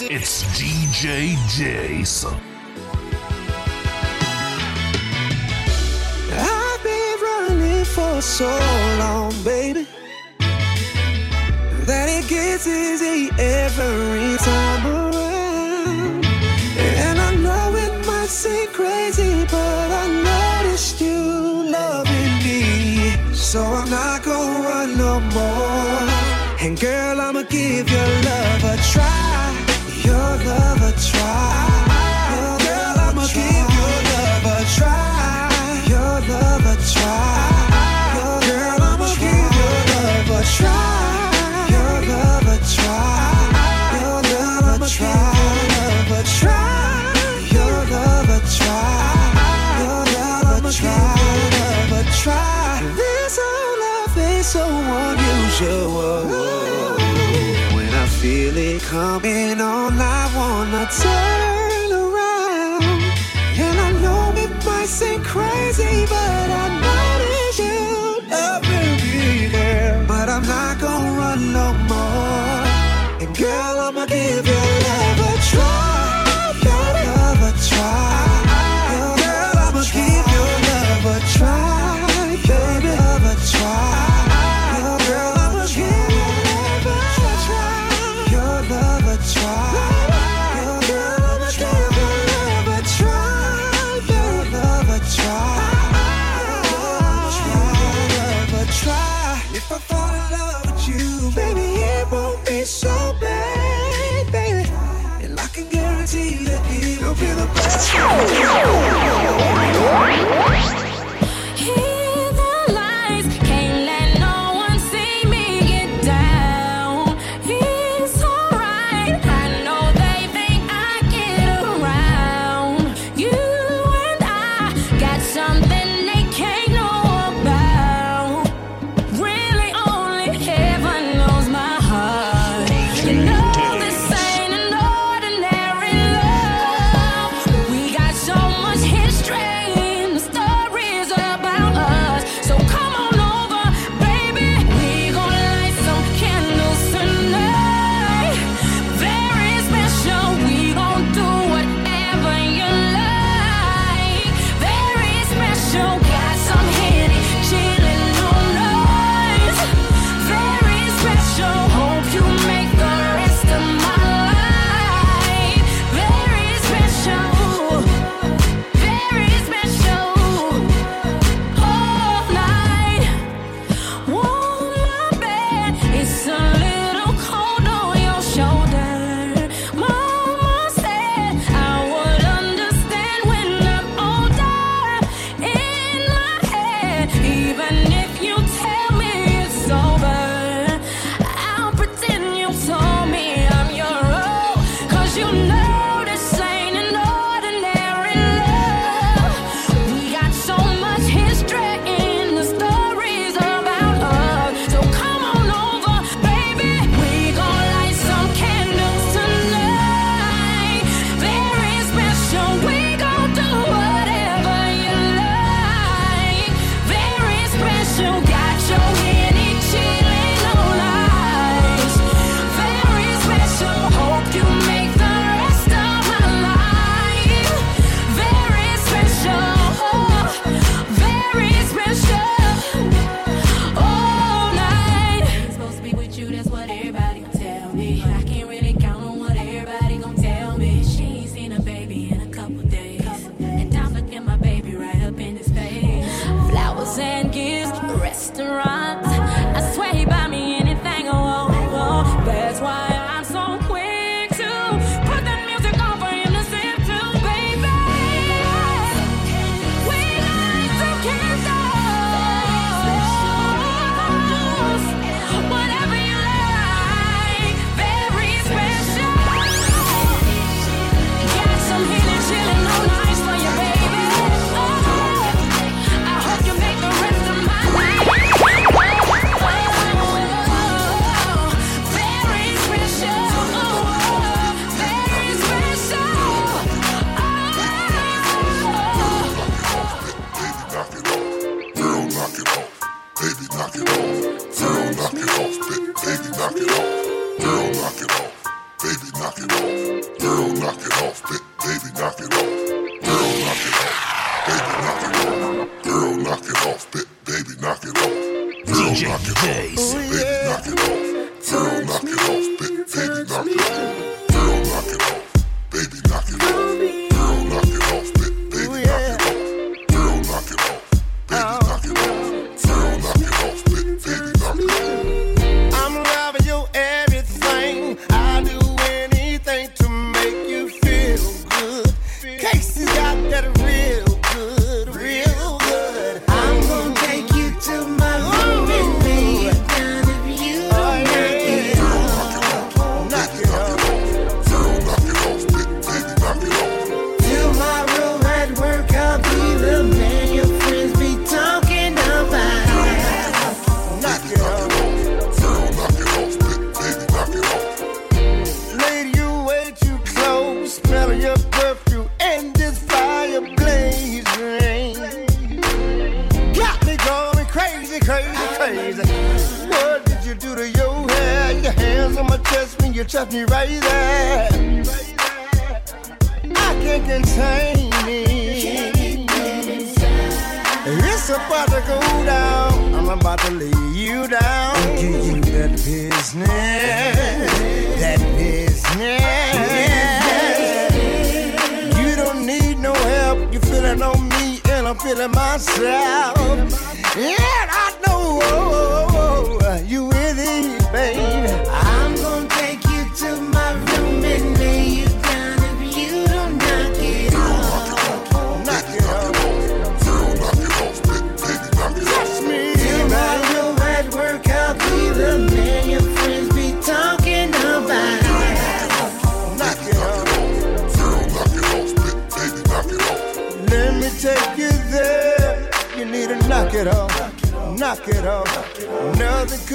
music. It's DJ Jason. I've been running for so long, baby, that it gets easy every time around. And I know it might seem crazy, but I noticed you loving me, so I coming on. I wanna take. Oh, my God.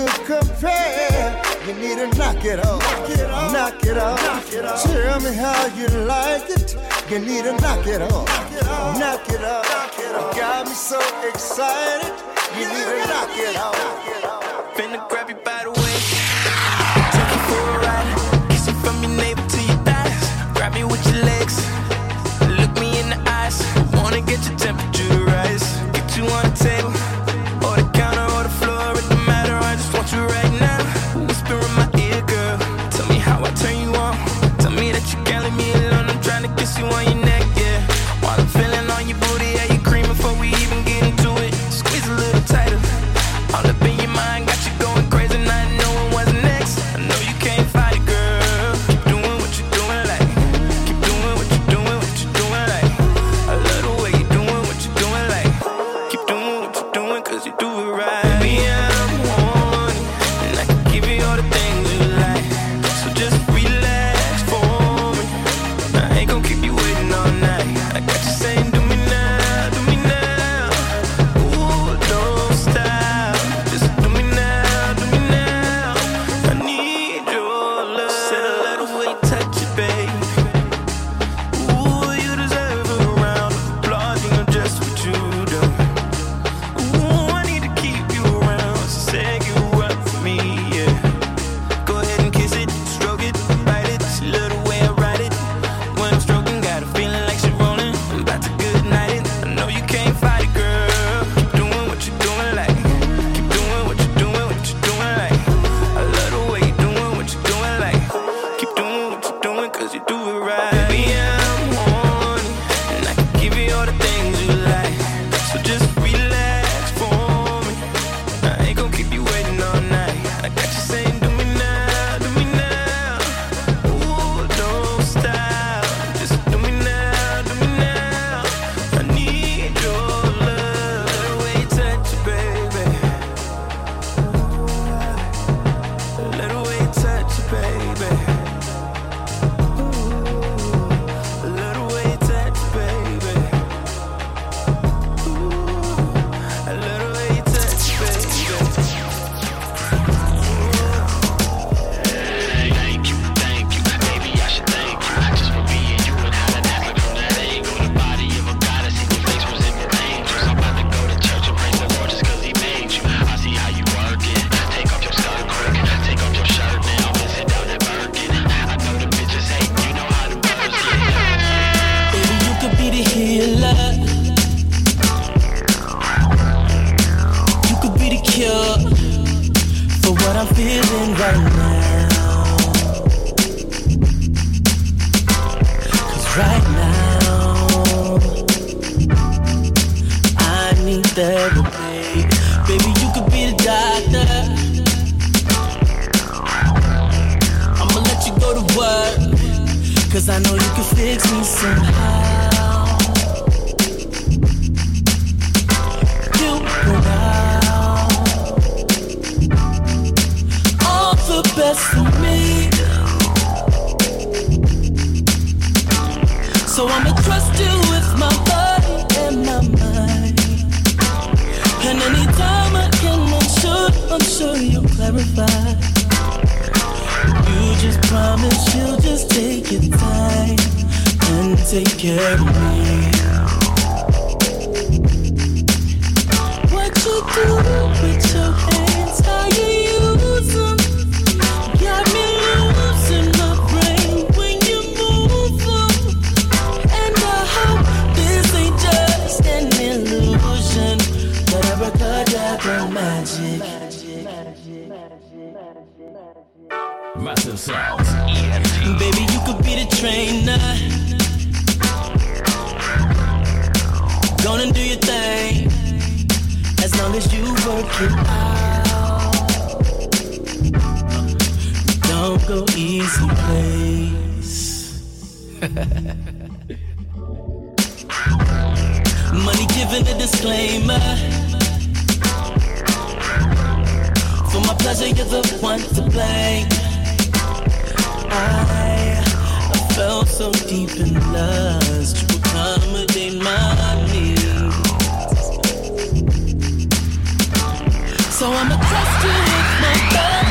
could compare. You need to knock it off, knock it off, knock it off. Knock it off. Tell me how you like it. You need to knock it off, knock it off, knock it off. Knock it off. Got me so excited. You need to knock it off. Finna Cause I know you can fix me somehow. You allow all the best for me. So I'ma trust you with my body and my mind. And anytime I can, I'm sure, I'm sure you'll clarify. You just promise you'll just take it. Care of me. What you do with your hands? How you use them? Got me losing my brain when you move them. And I hope this ain't just an illusion, but abracadabra magic. Massive sounds, EMG. Baby, you could be the trainer. Gonna do your thing as long as you work it out. Don't go easy, please. Money given a disclaimer. For my pleasure, you're the one to blame. I, I fell so deep in lust. So I'ma test you with my body.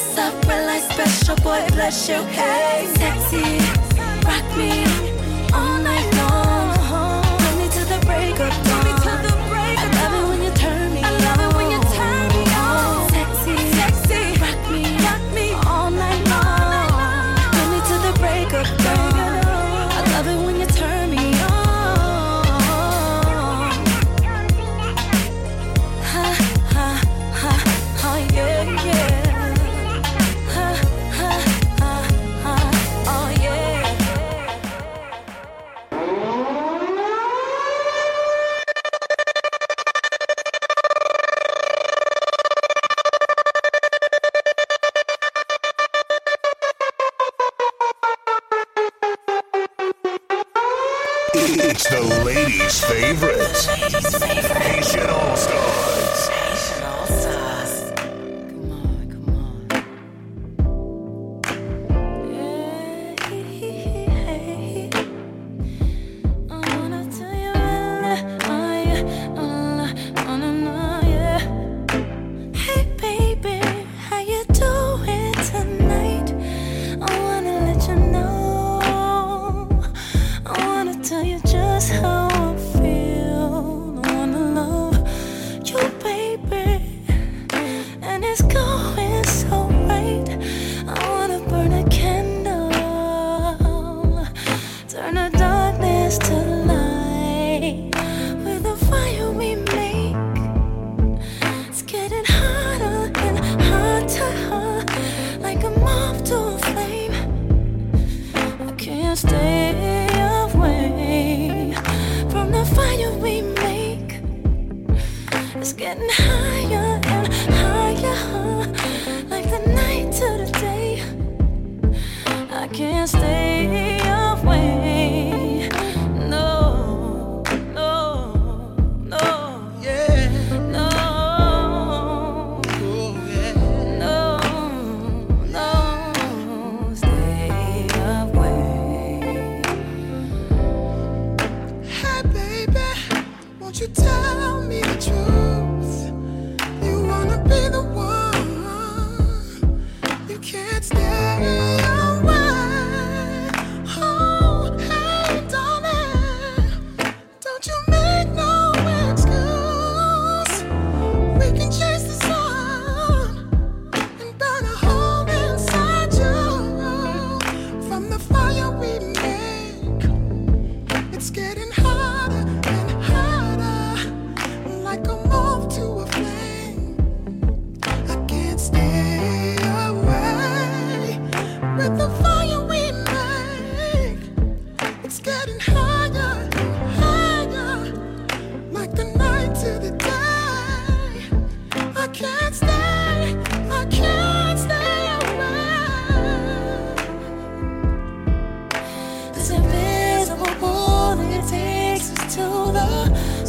dress up real like special boy, bless you, hey, sexy, rock me.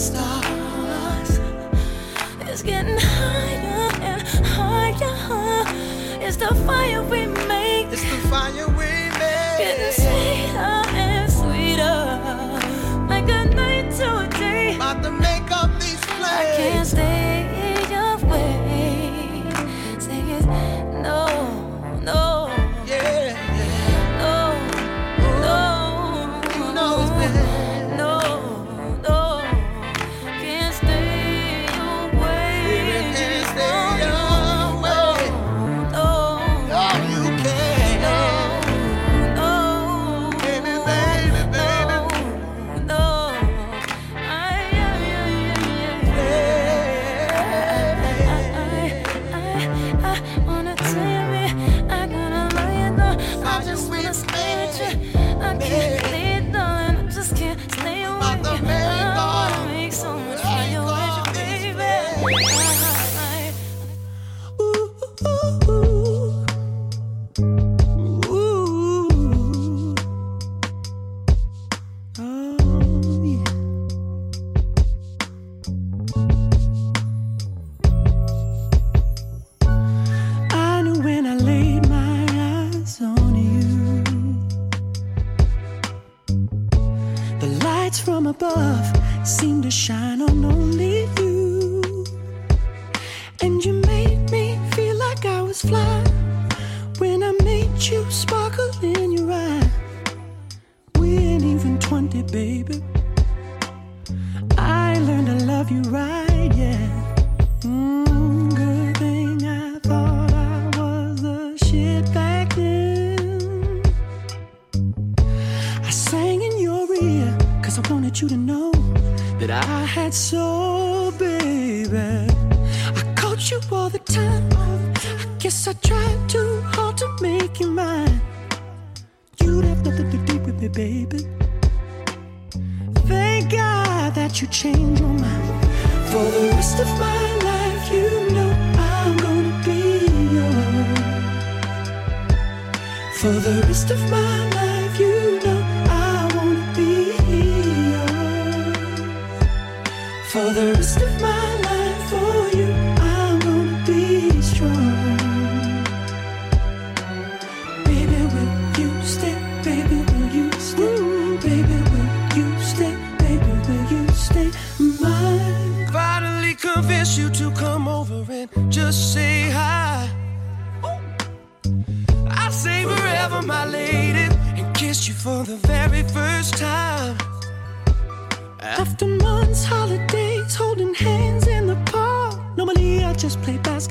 stars. It's getting higher and higher. It's the fire we make. It's the fire we make. let you change your mind. For the rest of my life, you know I'm gonna be yours. For the rest of my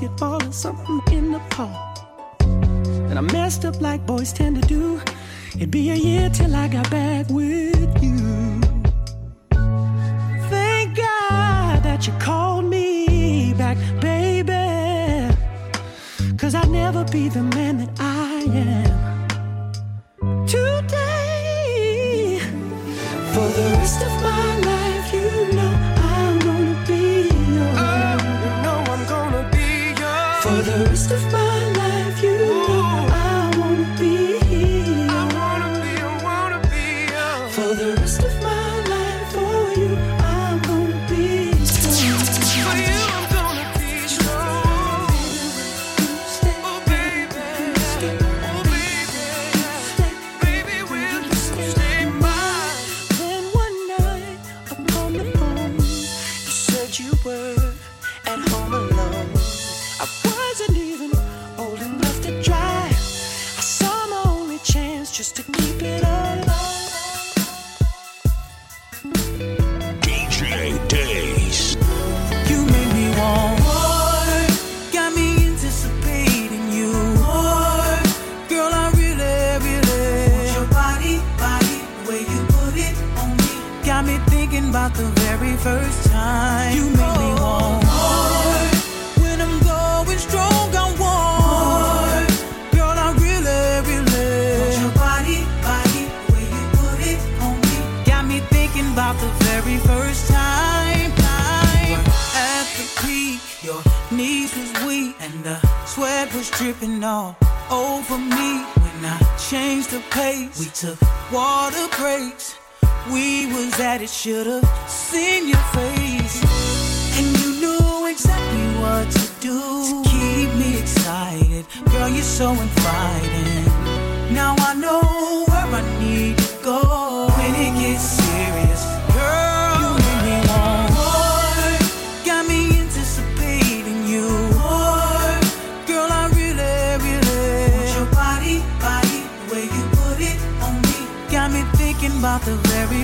basketball or something in the park. And I messed up like boys tend to do. It'd be a year till I got back with you. Thank God that you called me back, baby. Cause I'd never be the man that I am dripping all over me when I changed the pace. We took water breaks. We was at it, should've seen your face. And you knew exactly what to do to keep me excited. Girl, you're so inviting. Now I know where I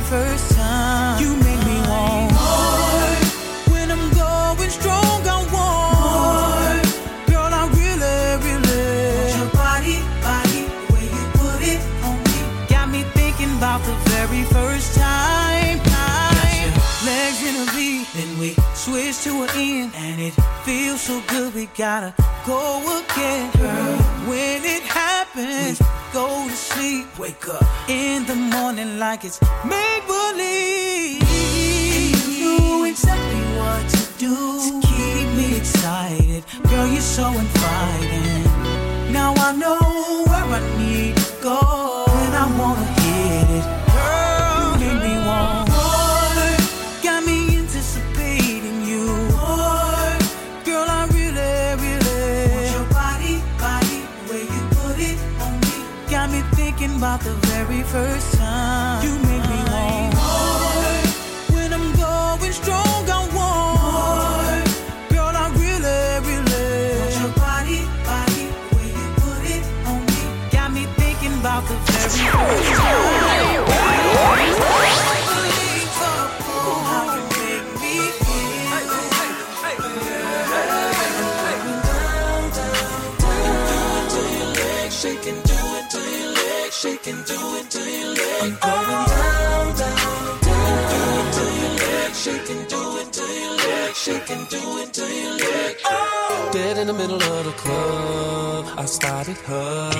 first time. You make me want more. When I'm going strong, I want more. Girl, I really, really want your body, body, the way you put it on me. Got me thinking about the very first time. time. Legs in a V, then we switch to an end, and it feels so good. We gotta go again, girl. When it happens. We sleep. Wake up in the morning like it's make believe. And you know exactly what to do to keep me excited. Girl, you're so inviting. Now I know where I need to go. first and do it to your leg. I'm going down, down, down. Do it to your leg, shake and do it to your leg, shake and do it to your leg. Oh. Dead in the middle of the club, I spotted her.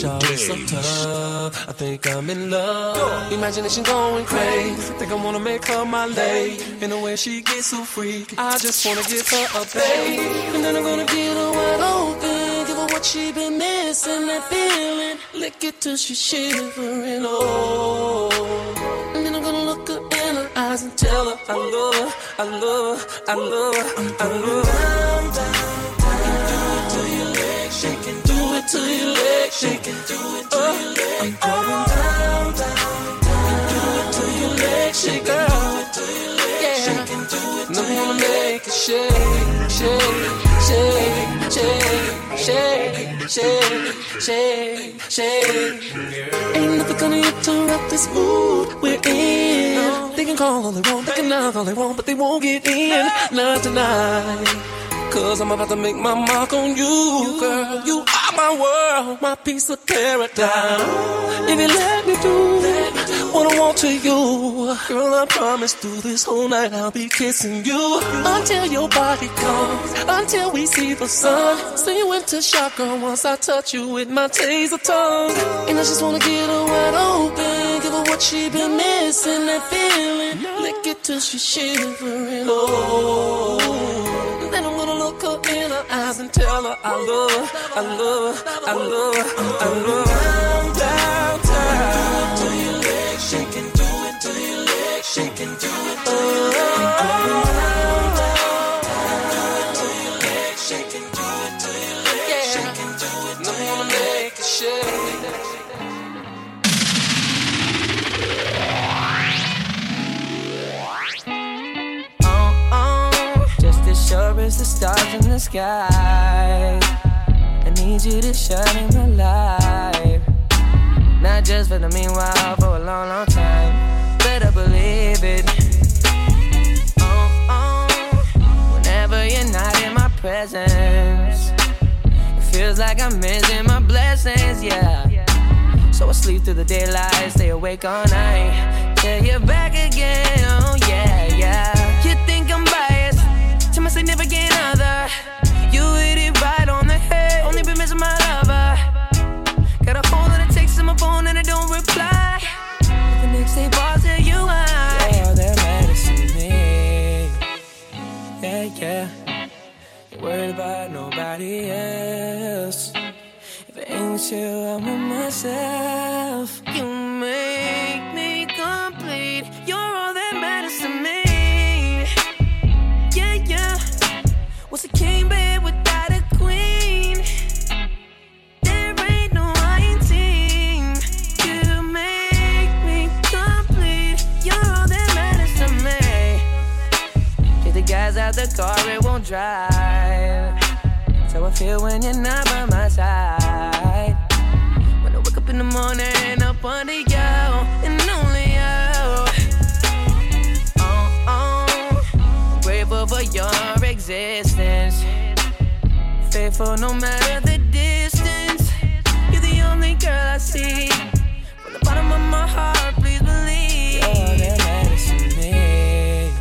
Shawty so tough, I think I'm in love. Imagination going crazy, think I wanna make her my lady. In the way she gets so freak, I just wanna give her a baby. And then I'm gonna get her wide open, what she been missing, that feeling. Lick it till she shivering, oh. And then I'm gonna look her in her eyes and tell her I love her, I love her, I love her, I love her. Shake and do it to your leg, shake and do it to your leg. I'm going down, down, down. Do it to your leg, shake and do it to your leg, shake and do it And I'm gonna make it shake, shake, shake, shake, shake, shake, shake, shake. Ain't nothing gonna interrupt this mood we're in. They can call all they want, they can knock all they want, but they won't get in. Not tonight. Cause I'm about to make my mark on you, girl. You are my world, my piece of paradise. If you let me do what I want to you, girl, I promise through this whole night I'll be kissing you until your body comes, until we see the sun. To shock, girl, once I touch you with my taser tongue. And I just wanna get her wide open, give her what she been missing, that feeling. Lick it till she's shivering, oh. Then I'm gonna look her in her eyes and tell her I love her, I love her, I love her, I love her. Down, the stars in the sky. I need you to shine in my life. Not just for the meanwhile, for a long, long time. Presence, it feels like I'm missing my blessings, yeah. So I sleep through the daylight, stay awake all night. Till you're back again, oh yeah, yeah. You think I'm biased to my significant other? You hit it right on the head. Only been missing my lover. Nobody else. If it ain't you, I'm with myself. You make me complete. You're all that matters to me. Yeah, yeah. What's a king bed without a queen? There ain't no I team. You make me complete. You're all that matters to me. Get the guys out the car, it won't drive. So I feel when you're not by my side. When I wake up in the morning, up under you, and only you. Oh, oh, grateful for your existence. Faithful no matter the distance. You're the only girl I see. From the bottom of my heart, please believe. You're the medicine me.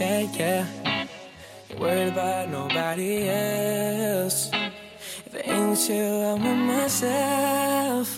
Yeah, yeah. Worried about nobody else. If it ain't you, I'm with myself.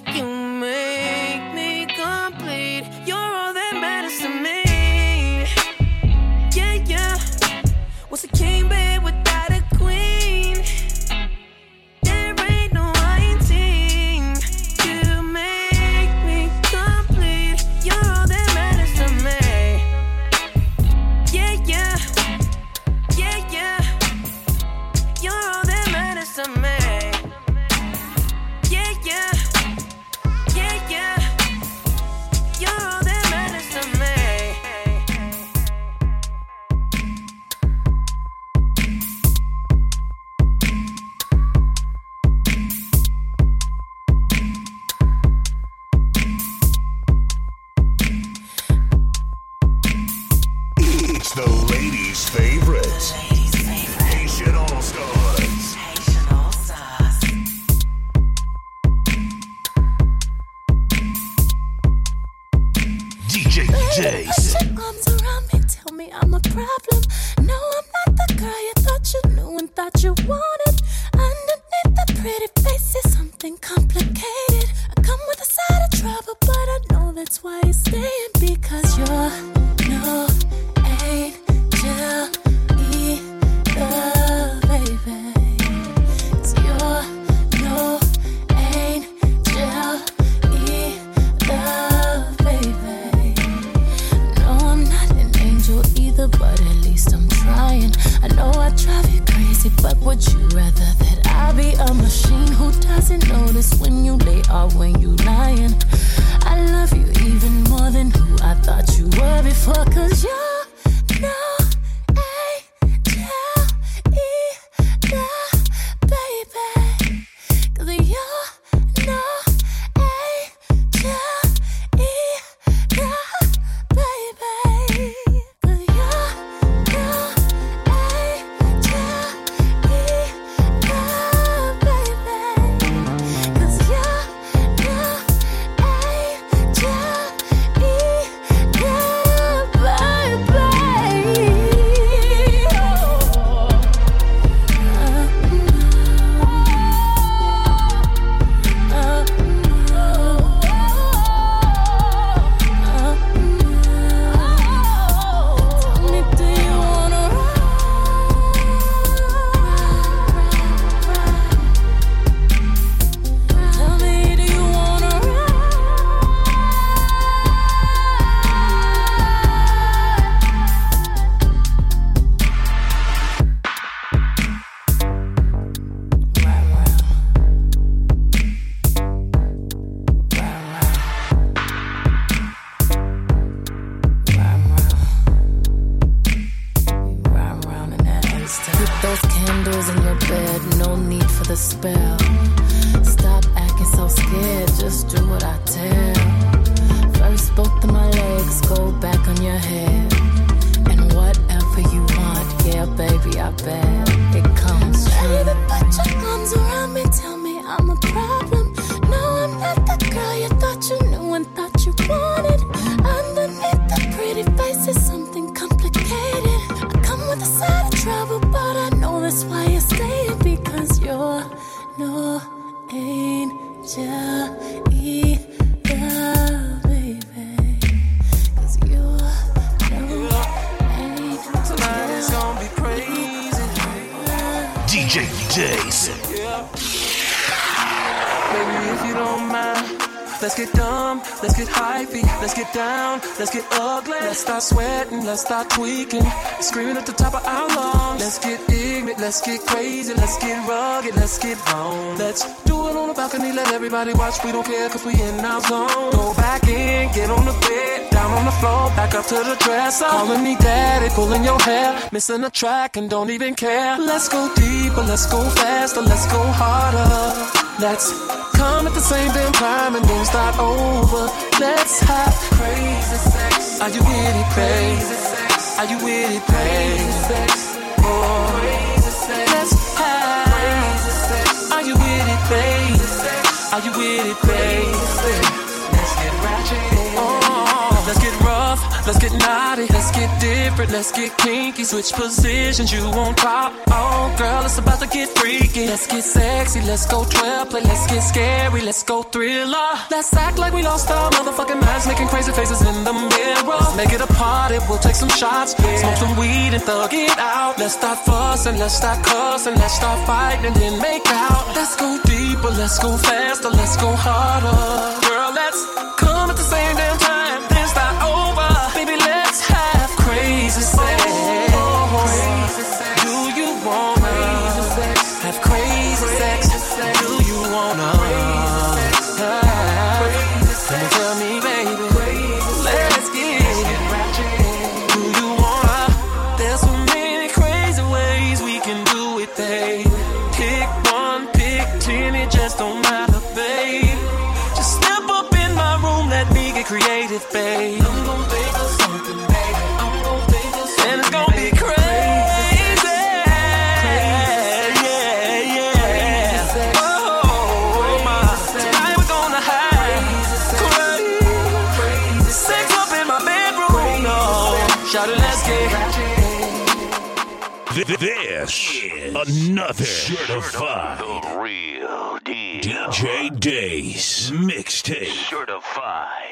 Doesn't when you lay or when you lying? I love you even more than who I thought you were before, cause you're mind, let's get dumb, let's get hypey, let's get down, let's get ugly. Let's start sweating, let's start tweaking, screaming at the top of our lungs. Let's get ignorant, let's get crazy, let's get rugged, let's get wrong. Let's do it on the balcony, let everybody watch. We don't care cause we in our zone. Go back in, get on the bed, down on the floor, back up to the dresser. Calling me daddy, pulling your hair, missing a track and don't even care. Let's go deeper, let's go faster, let's go harder. Let's the same damn time and don't start over. Let's have crazy sex. Are you with it, babe? Are you with it, babe? Crazy sex. Let's have crazy sex. Are you with it, babe? Are you with it, babe? Let's get naughty. Let's get different. Let's get kinky. Switch positions. You won't pop. Oh, girl, it's about to get freaky. Let's get sexy. Let's go 12 play. Let's get scary. Let's go thriller. Let's act like we lost our motherfucking minds. Making crazy faces in the mirror. Let's make it a party. We'll take some shots. Smoke some weed and thug it out. Let's start fussing. Let's start cussing. Let's start fighting and then make out. Let's go deeper. Let's go faster. Let's go harder. Girl, let's This is another certified The real deal. DJ Days mixtape. Certified.